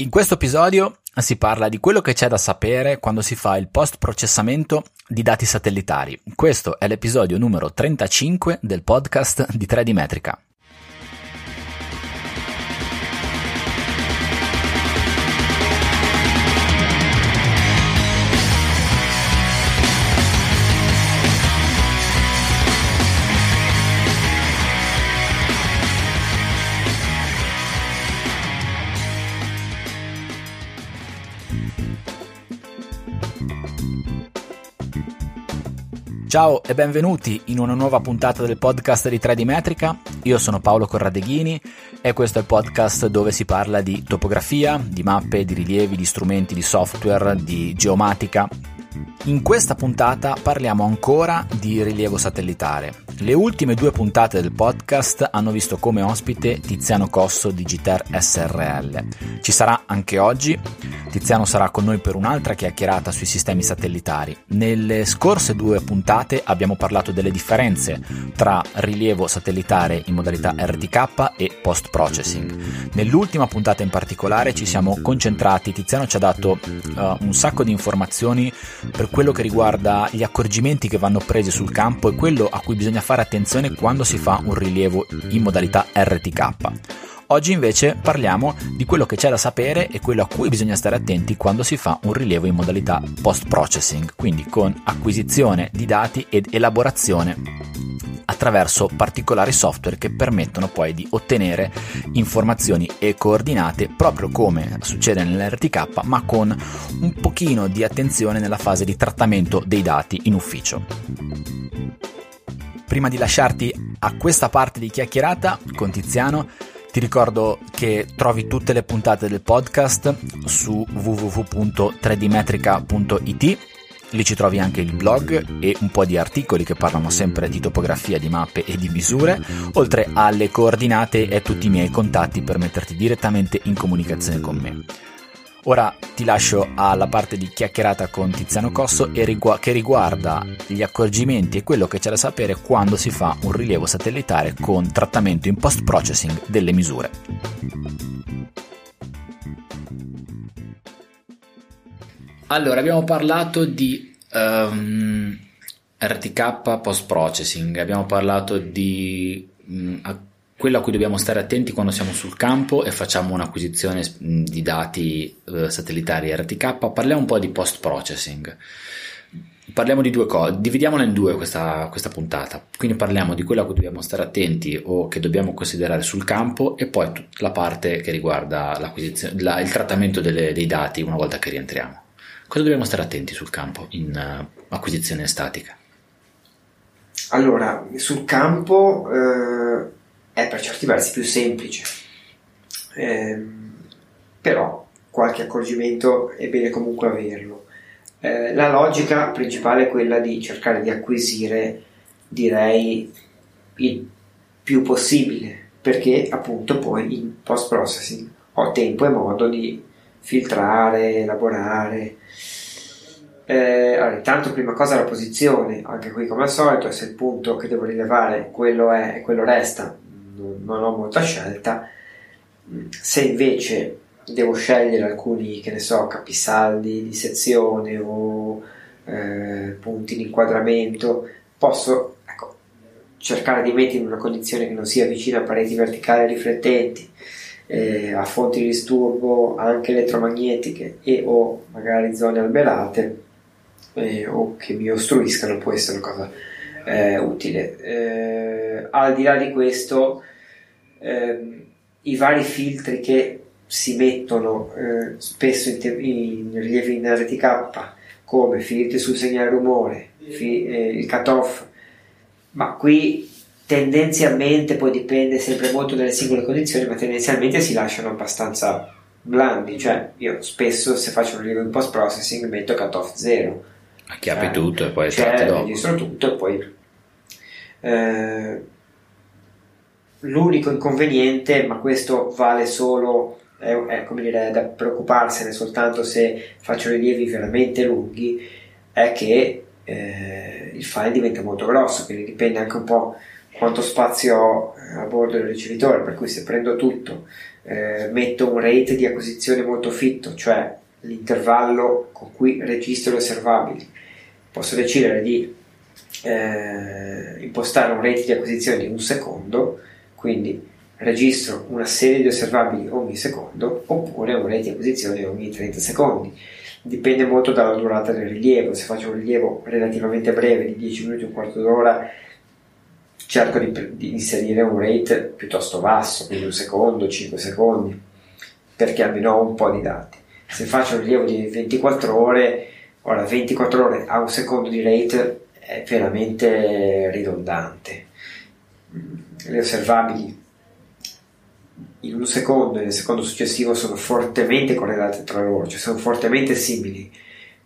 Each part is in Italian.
In questo episodio si parla di quello che c'è da sapere quando si fa il post processamento di dati satellitari. Questo è l'episodio numero 35 del podcast di 3D Metrica. Ciao e benvenuti in una nuova puntata del podcast di 3D Metrica. Io sono Paolo Corradeghini e questo è il podcast dove si parla di topografia, di mappe, di rilievi, di strumenti, di software, di geomatica. In questa puntata parliamo ancora di rilievo satellitare. Le ultime due puntate del podcast hanno visto come ospite Tiziano Cosso di GTER SRL. Ci sarà anche oggi. Tiziano sarà con noi per un'altra chiacchierata sui sistemi satellitari. Nelle scorse due puntate abbiamo parlato delle differenze tra rilievo satellitare in modalità RTK e post processing. Nell'ultima puntata in particolare ci siamo concentrati, Tiziano ci ha dato uh, un sacco di informazioni per quello che riguarda gli accorgimenti che vanno presi sul campo e quello a cui bisogna fare attenzione quando si fa un rilievo in modalità RTK. Oggi invece parliamo di quello che c'è da sapere e quello a cui bisogna stare attenti quando si fa un rilievo in modalità post-processing, quindi con acquisizione di dati ed elaborazione attraverso particolari software che permettono poi di ottenere informazioni e coordinate proprio come succede nell'RTK ma con un pochino di attenzione nella fase di trattamento dei dati in ufficio. Prima di lasciarti a questa parte di chiacchierata con Tiziano, ti ricordo che trovi tutte le puntate del podcast su www.3dmetrica.it. Lì ci trovi anche il blog e un po' di articoli che parlano sempre di topografia, di mappe e di misure, oltre alle coordinate e tutti i miei contatti per metterti direttamente in comunicazione con me. Ora ti lascio alla parte di chiacchierata con Tiziano Cosso rigu- che riguarda gli accorgimenti e quello che c'è da sapere quando si fa un rilievo satellitare con trattamento in post processing delle misure. Allora, abbiamo parlato di um, RTK post processing, abbiamo parlato di um, quello a cui dobbiamo stare attenti quando siamo sul campo e facciamo un'acquisizione di dati eh, satellitari RTK, parliamo un po' di post processing. Parliamo di due cose, dividiamola in due questa, questa, puntata. Quindi parliamo di quello a cui dobbiamo stare attenti o che dobbiamo considerare sul campo e poi la parte che riguarda la, il trattamento delle, dei dati una volta che rientriamo. Cosa dobbiamo stare attenti sul campo in uh, acquisizione statica? Allora, sul campo eh è per certi versi più semplice, eh, però qualche accorgimento è bene comunque averlo. Eh, la logica principale è quella di cercare di acquisire, direi, il più possibile, perché appunto poi in post processing ho tempo e modo di filtrare, elaborare. Eh, allora, intanto, prima cosa la posizione, anche qui come al solito, se il punto che devo rilevare quello è e quello resta, non ho molta scelta. Se invece devo scegliere alcuni, che ne so, capisaldi di sezione o eh, punti di inquadramento, posso ecco, cercare di mettere in una condizione che non sia vicina a pareti verticali riflettenti, eh, a fonti di disturbo anche elettromagnetiche e o magari zone alberate eh, o che mi ostruiscano può essere una cosa eh, utile. Eh, al di là di questo, ehm, i vari filtri che si mettono eh, spesso in, te- in rilievi in RTK come filtri sul segnale rumore, fi- eh, il cutoff, ma qui tendenzialmente poi dipende sempre molto dalle singole condizioni, ma tendenzialmente si lasciano abbastanza blandi, cioè io spesso se faccio un rilievo in post processing metto cutoff 0 acchiappi cioè, tutto e poi cioè, registro tutto e poi eh, L'unico inconveniente, ma questo vale solo, è, è come dire, da preoccuparsene soltanto se faccio rilievi veramente lunghi, è che eh, il file diventa molto grosso, quindi dipende anche un po' quanto spazio ho a bordo del ricevitore, per cui se prendo tutto, eh, metto un rate di acquisizione molto fitto, cioè l'intervallo con cui registro le servabili, posso decidere di eh, impostare un rate di acquisizione di un secondo, quindi registro una serie di osservabili ogni secondo oppure un rate di acquisizione ogni 30 secondi. Dipende molto dalla durata del rilievo, se faccio un rilievo relativamente breve di 10 minuti, un quarto d'ora, cerco di, di inserire un rate piuttosto basso, quindi un secondo, 5 secondi, perché almeno ho un po' di dati. Se faccio un rilievo di 24 ore, ora 24 ore a un secondo di rate è veramente ridondante. Le osservabili in un secondo e nel secondo successivo sono fortemente correlate tra loro, cioè sono fortemente simili.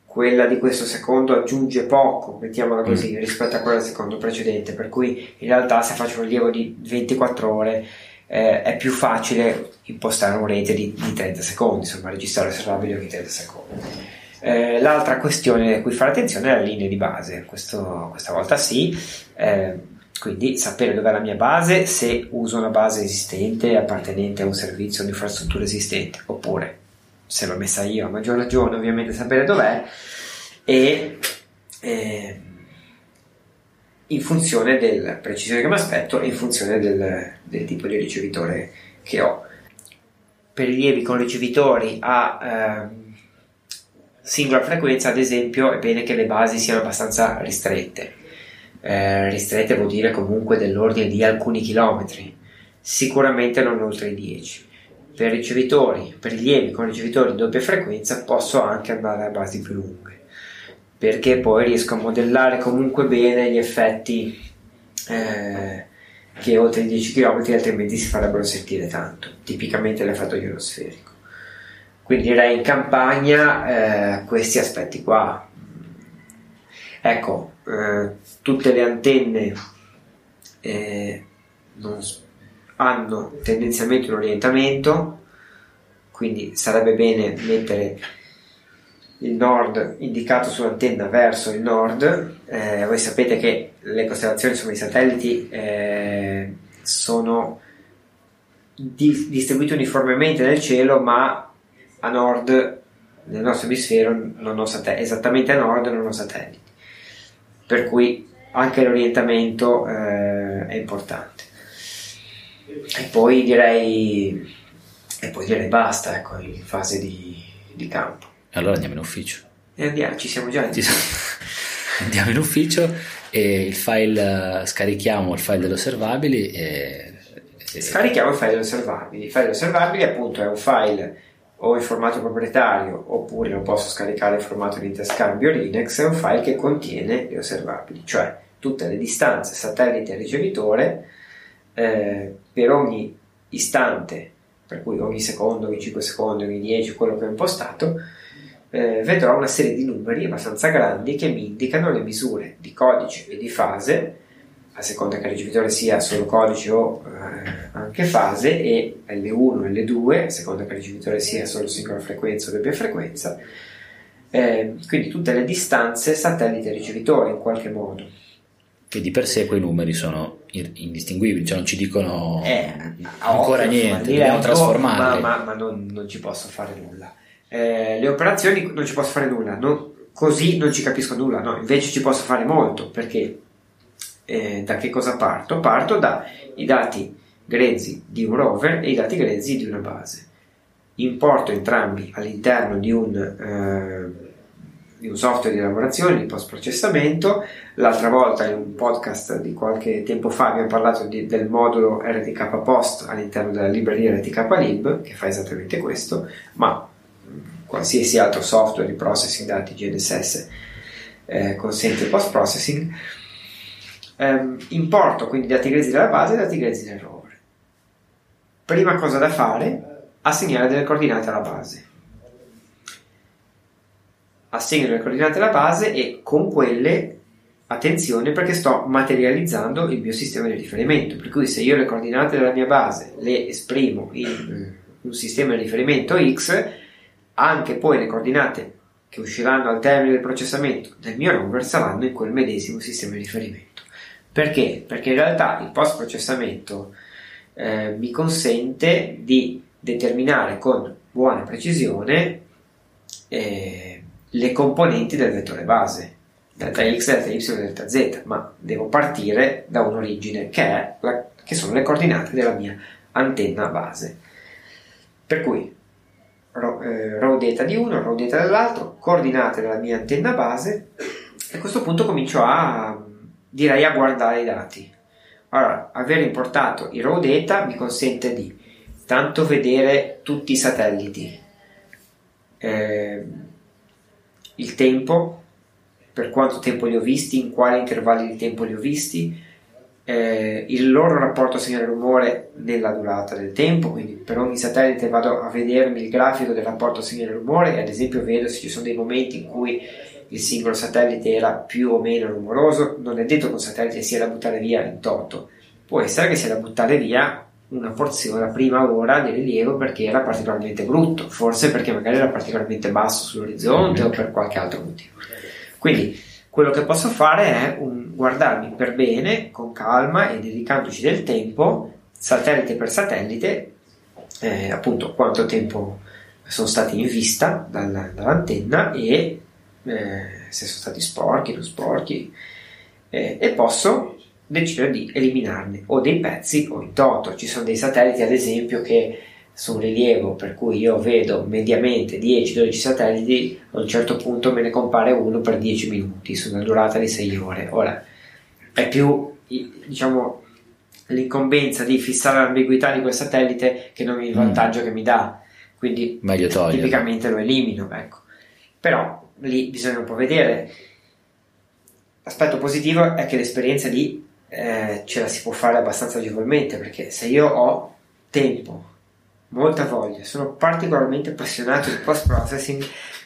Quella di questo secondo aggiunge poco, mettiamola mm. così, mm. rispetto a quella del secondo precedente, per cui in realtà se faccio un rilievo di 24 ore eh, è più facile impostare un rate di, di 30 secondi, insomma registrare osservabili ogni 30 secondi. Eh, l'altra questione a cui fare attenzione è la linea di base, Questo, questa volta sì. Eh, quindi sapere dov'è la mia base, se uso una base esistente appartenente a un servizio un'infrastruttura esistente, oppure se l'ho messa io a maggior ragione ovviamente sapere dov'è e eh, in funzione della precisione che mi aspetto e in funzione del, del, tipo di ricevitore che ho. Per rilievi con ricevitori a eh, singola frequenza, ad esempio, è bene che le basi siano abbastanza ristrette eh, ristrette vuol dire comunque dell'ordine di alcuni chilometri, sicuramente non oltre i 10. Per ricevitori, per rilievi con ricevitori di doppia frequenza posso anche andare a basi più lunghe, perché poi riesco a modellare comunque bene gli effetti eh, che oltre i 10 km altrimenti si farebbero sentire tanto, tipicamente l'effetto ionosferico. Quindi direi in campagna eh, questi aspetti qua. Ecco, eh, tutte le antenne eh, non, hanno tendenzialmente un orientamento, quindi sarebbe bene mettere il nord indicato sull'antenna verso il nord. Eh, voi sapete che le costellazioni, insomma i satelliti, eh, sono di, distribuiti uniformemente nel cielo, ma a nord nel nostro emisfero non ho satelliti, esattamente a nord non ho satelliti. Per cui anche l'orientamento eh, è importante. E poi direi, e poi direi basta, ecco, in fase di, di campo. Allora andiamo in ufficio. E andiamo, ci siamo già. Ci siamo. andiamo in ufficio e il file, scarichiamo il file delle osservabili e... Scarichiamo il file delle osservabili. Il file delle osservabili appunto è un file o in formato proprietario oppure lo posso scaricare in formato di interscambio Linux, è un file che contiene le osservabili, cioè tutte le distanze satellite e ricevitore eh, per ogni istante, per cui ogni secondo, ogni 5 secondi, ogni 10, quello che ho impostato, eh, vedrò una serie di numeri abbastanza grandi che mi indicano le misure di codice e di fase, a seconda che il ricevitore sia solo codice o eh, anche fase, e L1 e L2, a seconda che il ricevitore sia solo singola frequenza o doppia frequenza, eh, quindi tutte le distanze satellite e ricevitore in qualche modo che di per sé quei numeri sono indistinguibili, cioè non ci dicono eh, ancora occhio, niente, dobbiamo trasformarli. Ma, ma, ma non, non, ci posso fare nulla. Eh, le operazioni non ci posso fare nulla, non, così non ci capisco nulla, no? invece ci posso fare molto, perché eh, da che cosa parto? Parto dai dati grezzi di un rover e i dati grezzi di una base. Importo entrambi all'interno di un eh, di un software di lavorazione, di post processamento. L'altra volta in un podcast di qualche tempo fa abbiamo parlato di, del modulo RTK Post all'interno della libreria RTK Lib che fa esattamente questo, ma qualsiasi altro software di processing dati GNSS eh, consente post processing. Eh, importo quindi dati grezzi della base e dati grezzi del rover. Prima cosa da fare, assegnare delle coordinate alla base. Assegno le coordinate alla base e con quelle attenzione perché sto materializzando il mio sistema di riferimento. Per cui se io le coordinate della mia base le esprimo in un sistema di riferimento X anche poi le coordinate che usciranno al termine del processamento del mio rover saranno in quel medesimo sistema di riferimento Perché? Perché in realtà il post processamento eh, mi consente di determinare con buona precisione eh, le componenti del vettore base delta x, delta y, delta z, ma devo partire da un'origine che, la, che sono le coordinate della mia antenna base. Per cui eh, row data di uno, row data dell'altro, coordinate della mia antenna base e a questo punto comincio a direi a guardare i dati. Allora, aver importato i raw data mi consente di tanto vedere tutti i satelliti, eh, il tempo, per quanto tempo li ho visti, in quali intervalli di tempo li ho visti, eh, il loro rapporto segnale-rumore nella durata del tempo, quindi per ogni satellite vado a vedermi il grafico del rapporto segnale-rumore e ad esempio vedo se ci sono dei momenti in cui il singolo satellite era più o meno rumoroso, non è detto che un satellite sia da buttare via in toto, può essere che sia da buttare via una porzione, la prima ora di rilievo perché era particolarmente brutto, forse perché magari era particolarmente basso sull'orizzonte o per qualche altro motivo. Quindi quello che posso fare è un, guardarmi per bene, con calma e dedicandoci del tempo, satellite per satellite, eh, appunto quanto tempo sono stati in vista dal, dall'antenna e eh, se sono stati sporchi, non sporchi, eh, e posso decidere di eliminarne o dei pezzi o in toto. Ci sono dei satelliti, ad esempio, che su un rilievo per cui io vedo mediamente 10-12 satelliti, a un certo punto me ne compare uno per 10 minuti su una durata di 6 ore. Ora è più diciamo l'incombenza di fissare l'ambiguità di quel satellite che non il mm. vantaggio mm. che mi dà. Quindi Meglio tipicamente lo elimino, ecco. Però lì bisogna un po' vedere. L'aspetto positivo è che l'esperienza lì eh, ce la si può fare abbastanza agevolmente perché se io ho tempo molta voglia, sono particolarmente appassionato di post processing,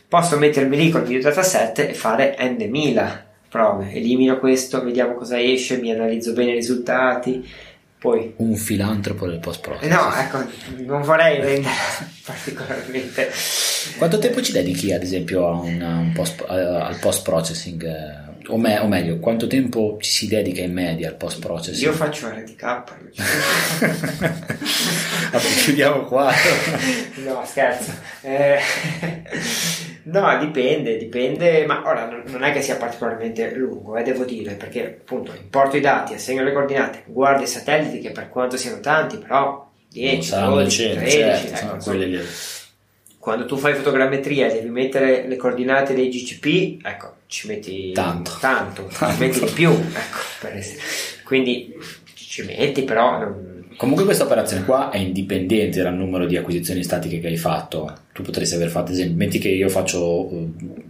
posso mettermi lì col mio dataset e fare n mila prove, elimino questo, vediamo cosa esce, mi analizzo bene i risultati. Poi, un filantropo del post processing. No, ecco, non vorrei rendere particolarmente. Quanto tempo ci dedichi, ad esempio, un, un post, al post processing? o, me, o, meglio, quanto tempo ci si dedica in media al post processing? Io faccio RTK. chiudiamo qua. no, scherzo. Eh, no, dipende, dipende, ma ora non è che sia particolarmente lungo, eh, devo dire, perché appunto importo i dati, assegno le coordinate, guardo i satelliti che per quanto siano tanti, però 10, 12, 13, certo, ecco, quando tu fai fotogrammetria devi mettere le coordinate dei GCP, ecco, ci metti tanto, tanto, tanto. ci metti di più, ecco, quindi ci metti però... Non... Comunque questa operazione qua è indipendente dal numero di acquisizioni statiche che hai fatto. Tu potresti aver fatto, esempio, metti che io faccio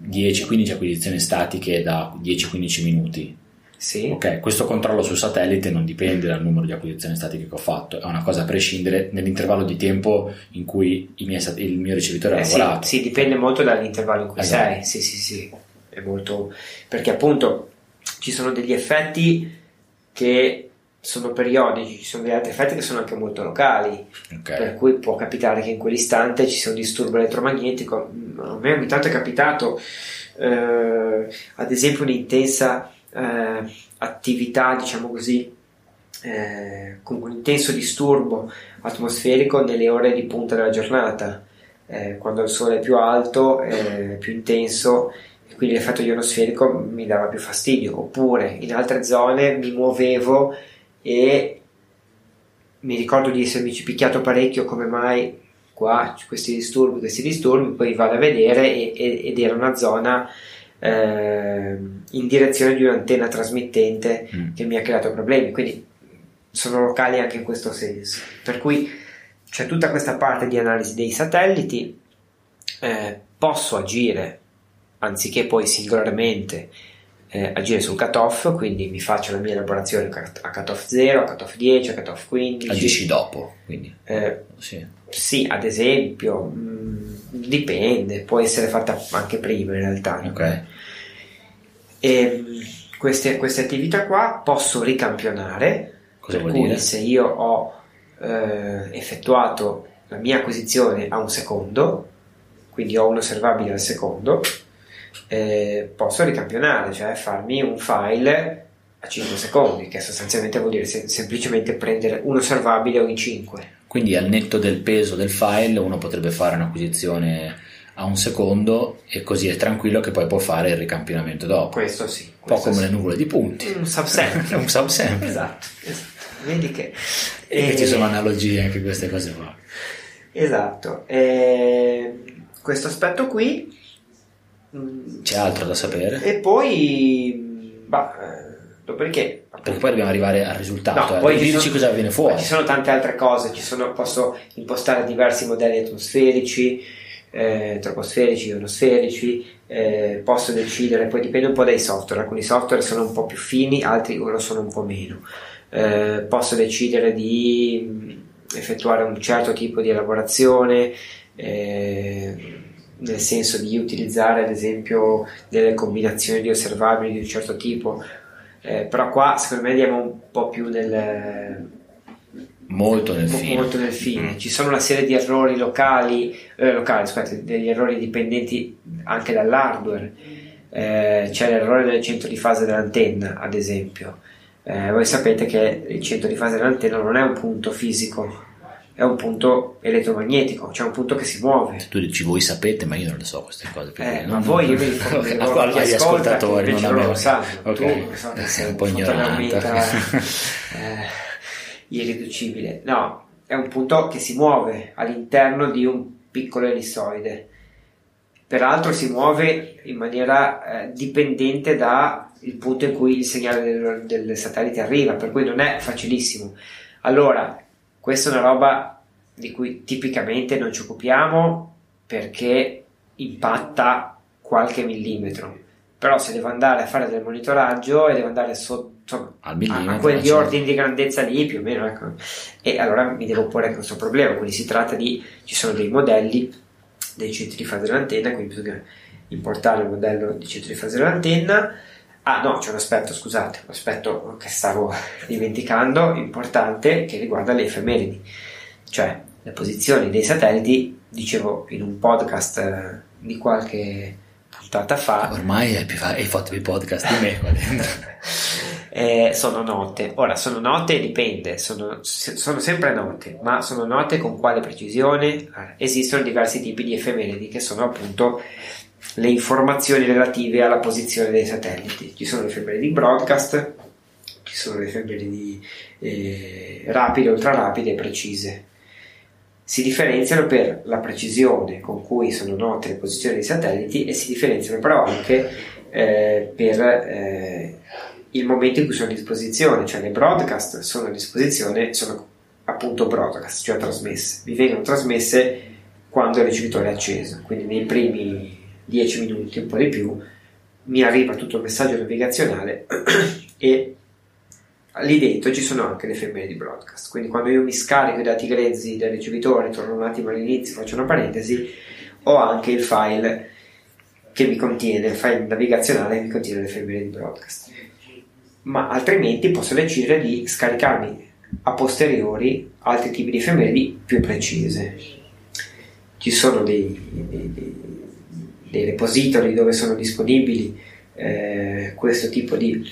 10-15 acquisizioni statiche da 10-15 minuti sì. Ok, questo controllo sul satellite non dipende dal numero di acquisizioni statiche che ho fatto, è una cosa a prescindere nell'intervallo di tempo in cui il mio, il mio ricevitore ha eh lavorato. Sì, sì, dipende molto dall'intervallo in cui esatto. sei. Sì, sì, sì. È molto... Perché appunto ci sono degli effetti che sono periodici, ci sono degli altri effetti che sono anche molto locali, okay. per cui può capitare che in quell'istante ci sia un disturbo elettromagnetico. A me ogni tanto è capitato, eh, ad esempio, un'intensa eh, attività, diciamo così, eh, con un intenso disturbo atmosferico nelle ore di punta della giornata, eh, quando il sole è più alto, è più intenso e quindi l'effetto ionosferico mi dava più fastidio, oppure in altre zone mi muovevo e mi ricordo di essermi picchiato parecchio come mai qua questi disturbi, questi disturbi, poi vado a vedere e, e, ed era una zona eh, in direzione di un'antenna trasmittente mm. che mi ha creato problemi. Quindi sono locali anche in questo senso. Per cui c'è tutta questa parte di analisi dei satelliti. Eh, posso agire anziché poi singolarmente eh, agire sul cutoff, quindi mi faccio la mia elaborazione a cutoff 0, a cutoff 10, a cutoff 15. Agisci dopo, quindi. Eh, sì. sì. ad esempio, mh, mm, dipende, può essere fatta anche prima in realtà. Ok. E, queste, queste, attività qua posso ricampionare. Cosa vuol dire? Se io ho eh, effettuato la mia acquisizione a un secondo, quindi ho un osservabile al secondo, eh, posso ricampionare, cioè farmi un file a 5 secondi, che sostanzialmente vuol dire se- semplicemente prendere un osservabile ogni 5. Quindi al netto del peso del file uno potrebbe fare un'acquisizione a un secondo e così è tranquillo che poi può fare il ricampionamento dopo. Questo sì. Un po' come sì. le nuvole di punti. Un subsample. un subsample. Esatto, esatto. Vedi che... E ci eh, sono analogie anche queste cose qua. Esatto. Eh, questo aspetto qui... mm, C'è altro da sapere? E poi... Bah, dopodiché... Perché poi dobbiamo arrivare al risultato. No, eh. poi ci dirci sono- cosa viene fuori. Ci sono tante altre cose, ci sono- posso impostare diversi modelli atmosferici, eh, troposferici, ionosferici, eh, posso decidere, poi dipende un po' dai software, alcuni software sono un po' più fini, altri lo sono un po' meno. Eh, posso decidere di mh, effettuare un certo tipo di elaborazione, eh, nel senso di utilizzare ad esempio delle combinazioni di osservabili di un certo tipo, eh, però qua secondo me andiamo un po' più nel, Molto nel fine. molto nel fine. Ci sono una serie di errori locali, eh, locali scusate, degli errori dipendenti anche dall'hardware. Eh, c'è l'errore del centro di fase dell'antenna, ad esempio. Eh, voi sapete che il centro di fase dell'antenna non è un punto fisico, è un punto elettromagnetico, cioè un punto che si muove. Tu dici voi sapete, ma io non le so queste cose. Eh, non- ma voi io a loro, qual- chi agli ascolta, ascoltatori, che non lo sanno. Ok. Tu, so che sei un po' ignorante. eh, irriducibile. No, è un punto che si muove all'interno di un piccolo ellissoide. Peraltro si muove in maniera eh, dipendente dal punto in cui il segnale del, del satellite arriva, per cui non è facilissimo. Allora, questa è una roba di cui tipicamente non ci occupiamo perché impatta qualche millimetro. Però se devo andare a fare del monitoraggio e devo andare sotto insomma, a, a quegli cioè. ordini di grandezza lì più o meno ecco. e allora mi devo porre questo problema quindi si tratta di ci sono dei modelli dei centri di fase dell'antenna quindi bisogna importare il modello di centro di fase dell'antenna ah no c'è un aspetto scusate un aspetto che stavo dimenticando importante che riguarda le effemeridi cioè le posizioni dei satelliti dicevo in un podcast eh, di qualche puntata fa Ormai hai, più, hai fatto più podcast di me qua dentro. eh, sono note. Ora, sono note dipende, sono, sono sempre note, ma sono note con quale precisione? Esistono diversi tipi di effemeridi che sono appunto le informazioni relative alla posizione dei satelliti. Ci sono le effemeridi broadcast, ci sono le effemeridi eh, rapide, ultrarapide e precise. Si differenziano per la precisione con cui sono note le posizioni dei satelliti e si differenziano però anche eh, per eh, il momento in cui sono a disposizione, cioè le broadcast sono a disposizione, sono appunto broadcast, cioè trasmesse, vi vengono trasmesse quando il ricevitore è acceso, quindi nei primi 10 minuti, un po' di più, mi arriva tutto il messaggio navigazionale e lì dentro ci sono anche le effemere di broadcast, quindi quando io mi scarico i dati grezzi del ricevitore, torno un attimo all'inizio, faccio una parentesi, ho anche il file che mi contiene, il file navigazionale che mi contiene le effemere di broadcast ma altrimenti posso decidere di scaricarmi a posteriori altri tipi di effemeridi più precise. Ci sono dei, dei- dei- dei repository dove sono disponibili eh, questo tipo di,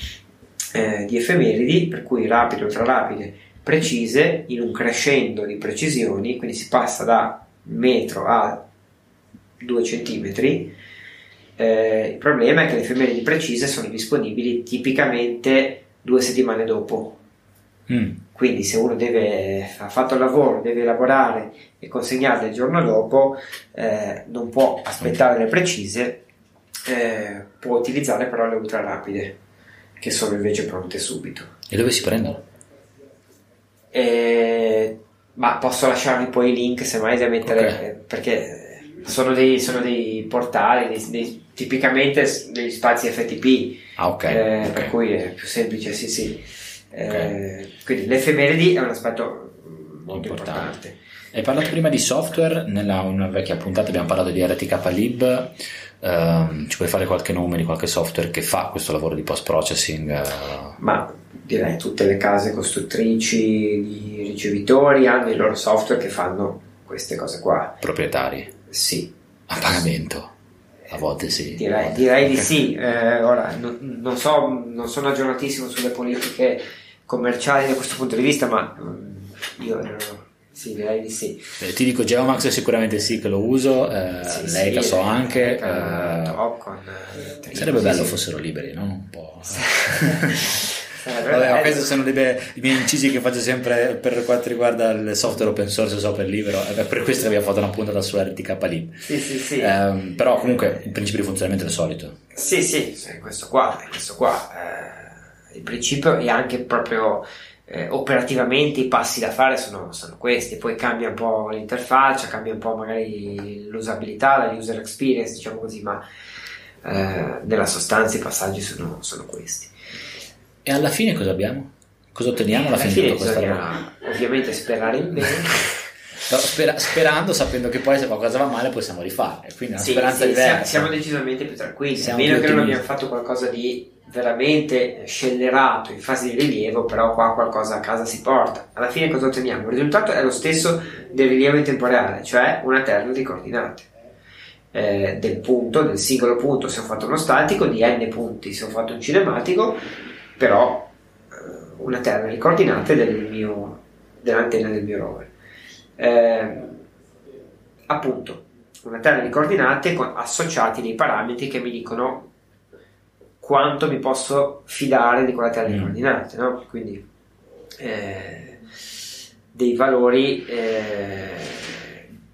eh, di effemeridi, per cui rapide, ultrarapide, precise, in un crescendo di precisioni, quindi si passa da metro a 2 centimetri, eh, il problema è che le effemeridi precise sono disponibili tipicamente due settimane dopo. Mm. Quindi, se uno deve, ha fatto il lavoro, deve elaborare e consegnarle il giorno dopo, eh, non può aspettare le precise, eh, può utilizzare però le ultra rapide, che sono invece pronte subito. E dove si prendono? Eh, ma posso lasciarvi poi i link se mai da mettere Ok. eh, perché sono dei, sono dei portali, dei- dei- tipicamente degli spazi FTP, Ah, ok. eh, ok. per cui è più semplice, sì, sì. Eh, Quindi l'effemeridi è un aspetto molto Importante. importante. Hai parlato prima di software, nella una vecchia puntata abbiamo parlato di RTK Lib, Ehm, ci puoi fare qualche nome di qualche software che fa questo lavoro di post processing? eh, Ma direi tutte le case costruttrici di ricevitori hanno i loro software che fanno queste cose qua. proprietari Sì, a pagamento? A volte sì. Direi, direi di sì. Eh, ora, no, non so, non sono aggiornatissimo sulle politiche commerciali da questo punto di vista, ma mm, io ero sì, direi di sì. Eh, ti dico Geomax sicuramente sì che lo uso, eh, sì, lei sì, so anche. Eh, top con, eh, sarebbe bello fossero liberi, no? Un po'. Vabbè, questi sono dei, i miei incisi che faccio sempre per quanto riguarda il software open source software libero. È per questo che abbiamo fatto una puntata su RTK lì. Sì, sì, sì. Eh, però comunque il principio di funzionamento è il solito. Sì, sì, questo qua, questo qua. Eh, il principio è anche proprio eh, operativamente i passi da fare sono, sono, questi, poi cambia un po' l'interfaccia, cambia un po' magari l'usabilità, la user experience, diciamo così, ma eh, nella sostanza i passaggi sono, sono, questi. E alla fine cosa abbiamo? Cosa otteniamo alla, alla fine, di questa roba? Ovviamente sperare in bene. Spera, sperando, sapendo che poi se qualcosa va male possiamo rifare. Quindi una sì, speranza sì, diversa. Siamo, decisamente più tranquilli. Siamo a meno che non abbiamo fatto qualcosa di veramente scellerato in fase di rilievo, però qua qualcosa a casa si porta. Alla fine cosa otteniamo? Il risultato è lo stesso del rilievo in tempo reale, cioè una terna di coordinate. Eh, del punto, del singolo punto se ho fatto uno statico, di n punti se ho fatto un cinematico, però eh, una terna di coordinate del mio, dell'antenna del mio rover. Eh, appunto, una terna di coordinate con, associati dei parametri che mi dicono quanto mi posso fidare di quella terra di mm. coordinate, no? Quindi eh, dei valori, eh,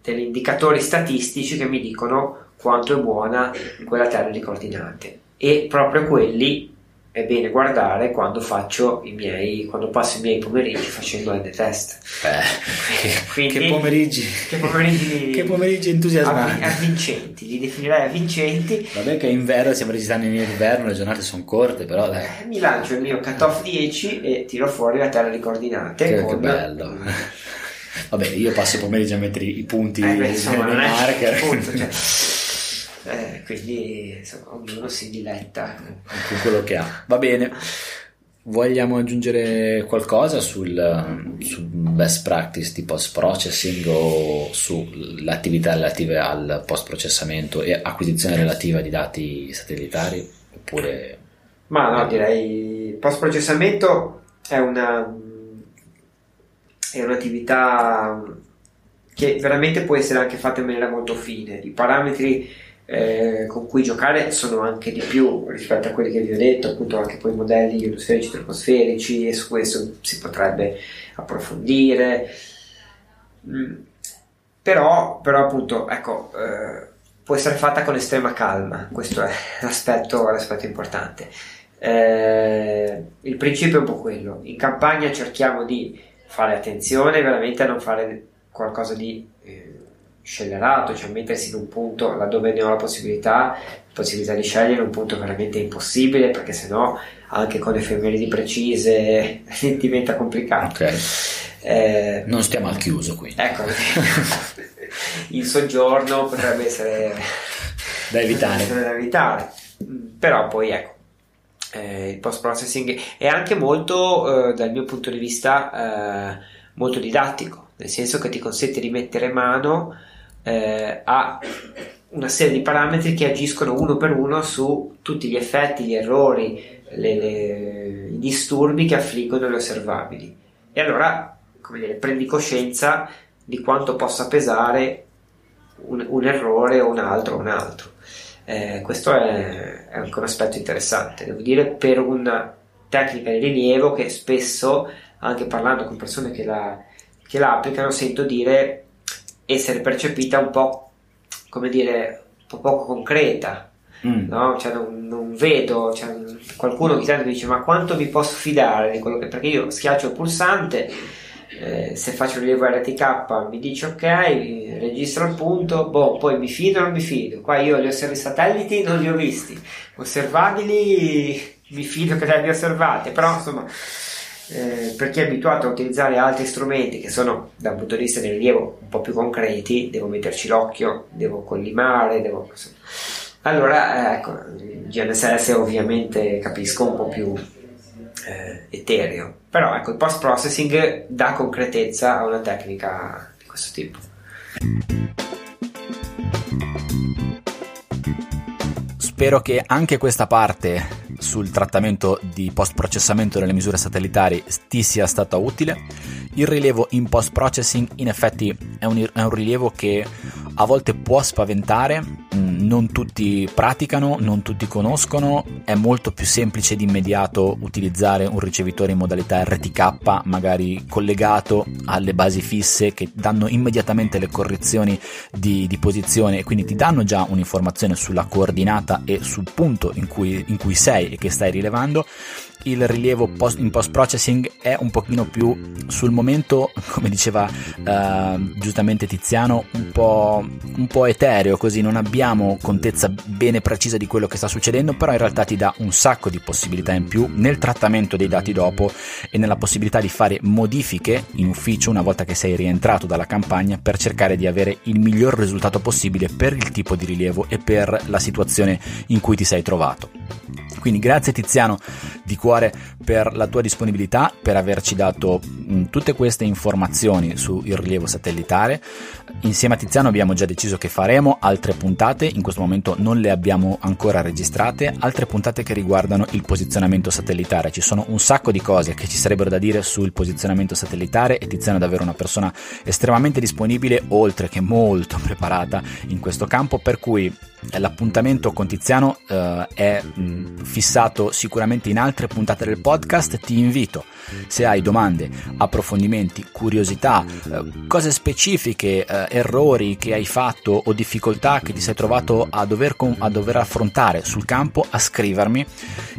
degli indicatori statistici che mi dicono quanto è buona quella terra di coordinate e proprio quelli è bene guardare quando faccio i miei quando passo i miei pomeriggi facendo end test eh, Quindi, che pomeriggi. che pomeriggi, che pomeriggi entusiasmanti. avvincenti li definirei avvincenti. Vabbè che è inverno stiamo registrando in inverno le giornate sono corte però dai. Eh, mi lancio il mio cut off 10 e tiro fuori la terra di coordinate che, con... che bello. Vabbè io passo i pomeriggi a mettere i punti eh beh, insomma, nei marker. punto, cioè eh, quindi insomma, ognuno si diletta con quello che ha. Va bene. Vogliamo aggiungere qualcosa sul, sul best practice di post processing o sulle attività relative al post processamento e acquisizione relativa di dati satellitari? Oppure... Ma no, direi post processamento è una è un'attività che veramente può essere anche fatta in maniera molto fine. I parametri eh, con cui giocare sono anche di più rispetto a quelli che vi ho detto, appunto anche poi modelli ionosferici, troposferici e su questo si potrebbe approfondire. Mm. Però, però appunto, ecco, eh, può essere fatta con estrema calma, questo è l'aspetto, l'aspetto importante. Eh, il principio è un po' quello, in campagna cerchiamo di fare attenzione veramente a non fare qualcosa di eh, scellerato, cioè mettersi in un punto laddove ne ho la possibilità, possibilità di scegliere un punto veramente impossibile perché sennò anche con effemeridi precise diventa complicato. Okay. Eh, non stiamo al chiuso qui. Ecco, il soggiorno potrebbe essere da evitare. Da evitare. Però poi ecco, eh, il post processing è anche molto, eh, dal mio punto di vista, eh, molto didattico, nel senso che ti consente di mettere mano eh, ha una serie di parametri che agiscono uno per uno su tutti gli effetti, gli errori, le, le, i disturbi che affliggono le osservabili. E allora, come dire, prendi coscienza di quanto possa pesare un, un errore o un altro o un altro. Eh, questo è, è, anche un aspetto interessante, devo dire, per una tecnica di rilievo che spesso, anche parlando con persone che la, che la applicano, sento dire essere percepita un po' come dire un po' poco concreta mm. no? cioè non, non vedo cioè, qualcuno ogni tanto dice ma quanto mi posso fidare di quello che perché io schiaccio il pulsante eh, se faccio il rilievo RTK mi dice ok registro il punto boh, poi mi fido o non mi fido qua io li osservi satelliti non li ho visti osservabili mi fido che li abbia osservati però insomma eh, per chi è abituato a utilizzare altri strumenti che sono da un punto di vista del rilievo un po' più concreti, devo metterci l'occhio, devo collimare, devo... Allora, eh, ecco, il GNSS ovviamente capisco un po' più eh, etereo, però ecco, il post processing dà concretezza a una tecnica di questo tipo. Spero che anche questa parte sul trattamento di post processamento delle misure satellitari ti sia stata utile. Il rilievo in post processing in effetti è un, è un rilievo che a volte può spaventare, mm, non tutti praticano, non tutti conoscono, è molto più semplice ed immediato utilizzare un ricevitore in modalità RTK, magari collegato alle basi fisse che danno immediatamente le correzioni di, di posizione e quindi ti danno già un'informazione sulla coordinata e sul punto in cui, in cui sei e che stai rilevando il rilievo post, in post processing è un pochino più sul momento, come diceva uh, giustamente Tiziano, un po', un po' etereo, così non abbiamo contezza bene precisa di quello che sta succedendo, però in realtà ti dà un sacco di possibilità in più nel trattamento dei dati dopo e nella possibilità di fare modifiche in ufficio una volta che sei rientrato dalla campagna per cercare di avere il miglior risultato possibile per il tipo di rilievo e per la situazione in cui ti sei trovato. Quindi grazie Tiziano di cuore per la tua disponibilità, per averci dato mh, mm, tutte queste informazioni sul rilievo satellitare. Insieme a Tiziano abbiamo già deciso che faremo altre puntate, in questo momento non le abbiamo ancora registrate, altre puntate che riguardano il posizionamento satellitare. Ci sono un sacco di cose che ci sarebbero da dire sul posizionamento satellitare e Tiziano è davvero una persona estremamente disponibile, oltre che molto preparata in questo campo, per cui l'appuntamento con Tiziano uh, è mh, fissato sicuramente in altre puntate del podcast. Ti invito, se hai domande, approfondimenti, curiosità, uh, cose specifiche, uh, errori che hai fatto o difficoltà che ti sei trovato a dover, con, a dover affrontare sul campo, a scrivermi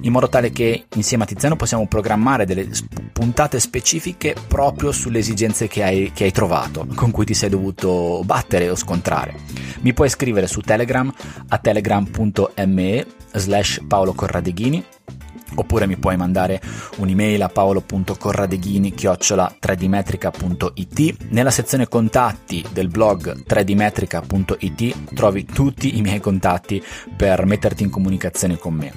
in modo tale che insieme a Tiziano possiamo programmare delle puntate specifiche proprio sulle esigenze che hai, che hai trovato, con cui ti sei dovuto battere o scontrare. Mi puoi scrivere su Telegram a telegram.me slash Paolo Corradeghini oppure mi puoi mandare un'email a paolo.corradeghini 3dmetrica.it nella sezione contatti del blog 3dmetrica.it trovi tutti i miei contatti per metterti in comunicazione con me.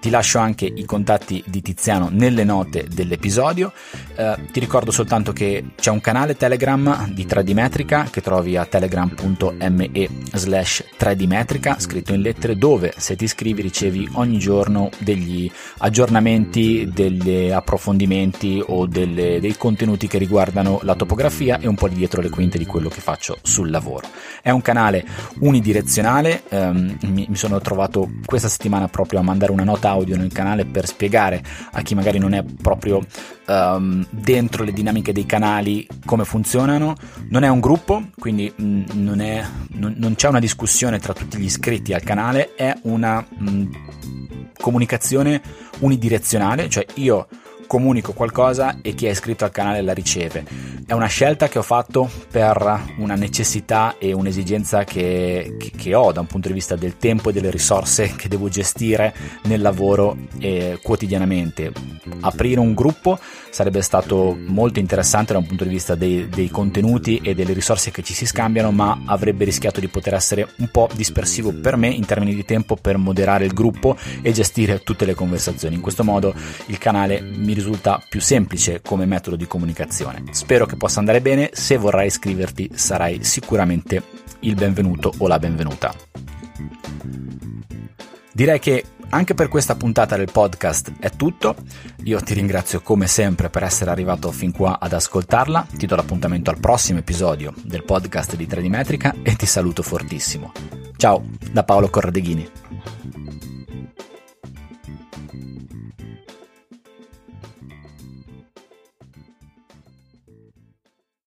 Ti lascio anche i contatti di Tiziano nelle note dell'episodio. Eh, ti ricordo soltanto che c'è un canale telegram di 3dmetrica che trovi a telegram.me slash 3dmetrica scritto in lettere dove se ti iscrivi ricevi ogni giorno degli aggiornamenti aggiornamenti, degli approfondimenti o delle, dei contenuti che riguardano la topografia e un po' di dietro le quinte di quello che faccio sul lavoro. È un canale unidirezionale, ehm, mi, mi, sono trovato questa settimana proprio a mandare una nota audio nel canale per spiegare a chi magari non è proprio ehm, dentro le dinamiche dei canali come funzionano. Non è un gruppo, quindi mh, mm, non, è, non, non, c'è una discussione tra tutti gli iscritti al canale, è una... Mh, mm, comunicazione unidirezionale, cioè io comunico qualcosa e chi è iscritto al canale la riceve. È una scelta che ho fatto per una necessità e un'esigenza che, che, ho da un punto di vista del tempo e delle risorse che devo gestire nel lavoro eh, quotidianamente. Aprire un gruppo sarebbe stato molto interessante da un punto di vista dei, dei contenuti e delle risorse che ci si scambiano, ma avrebbe rischiato di poter essere un po' dispersivo per me in termini di tempo per moderare il gruppo e gestire tutte le conversazioni. In questo modo il canale mi risulta più semplice come metodo di comunicazione. Spero che possa andare bene, se vorrai iscriverti sarai sicuramente il benvenuto o la benvenuta. Direi che anche per questa puntata del podcast è tutto. Io ti ringrazio come sempre per essere arrivato fin qua ad ascoltarla. Ti do l'appuntamento al prossimo episodio del podcast di 3D Metrica e ti saluto fortissimo. Ciao da Paolo Corradeghini.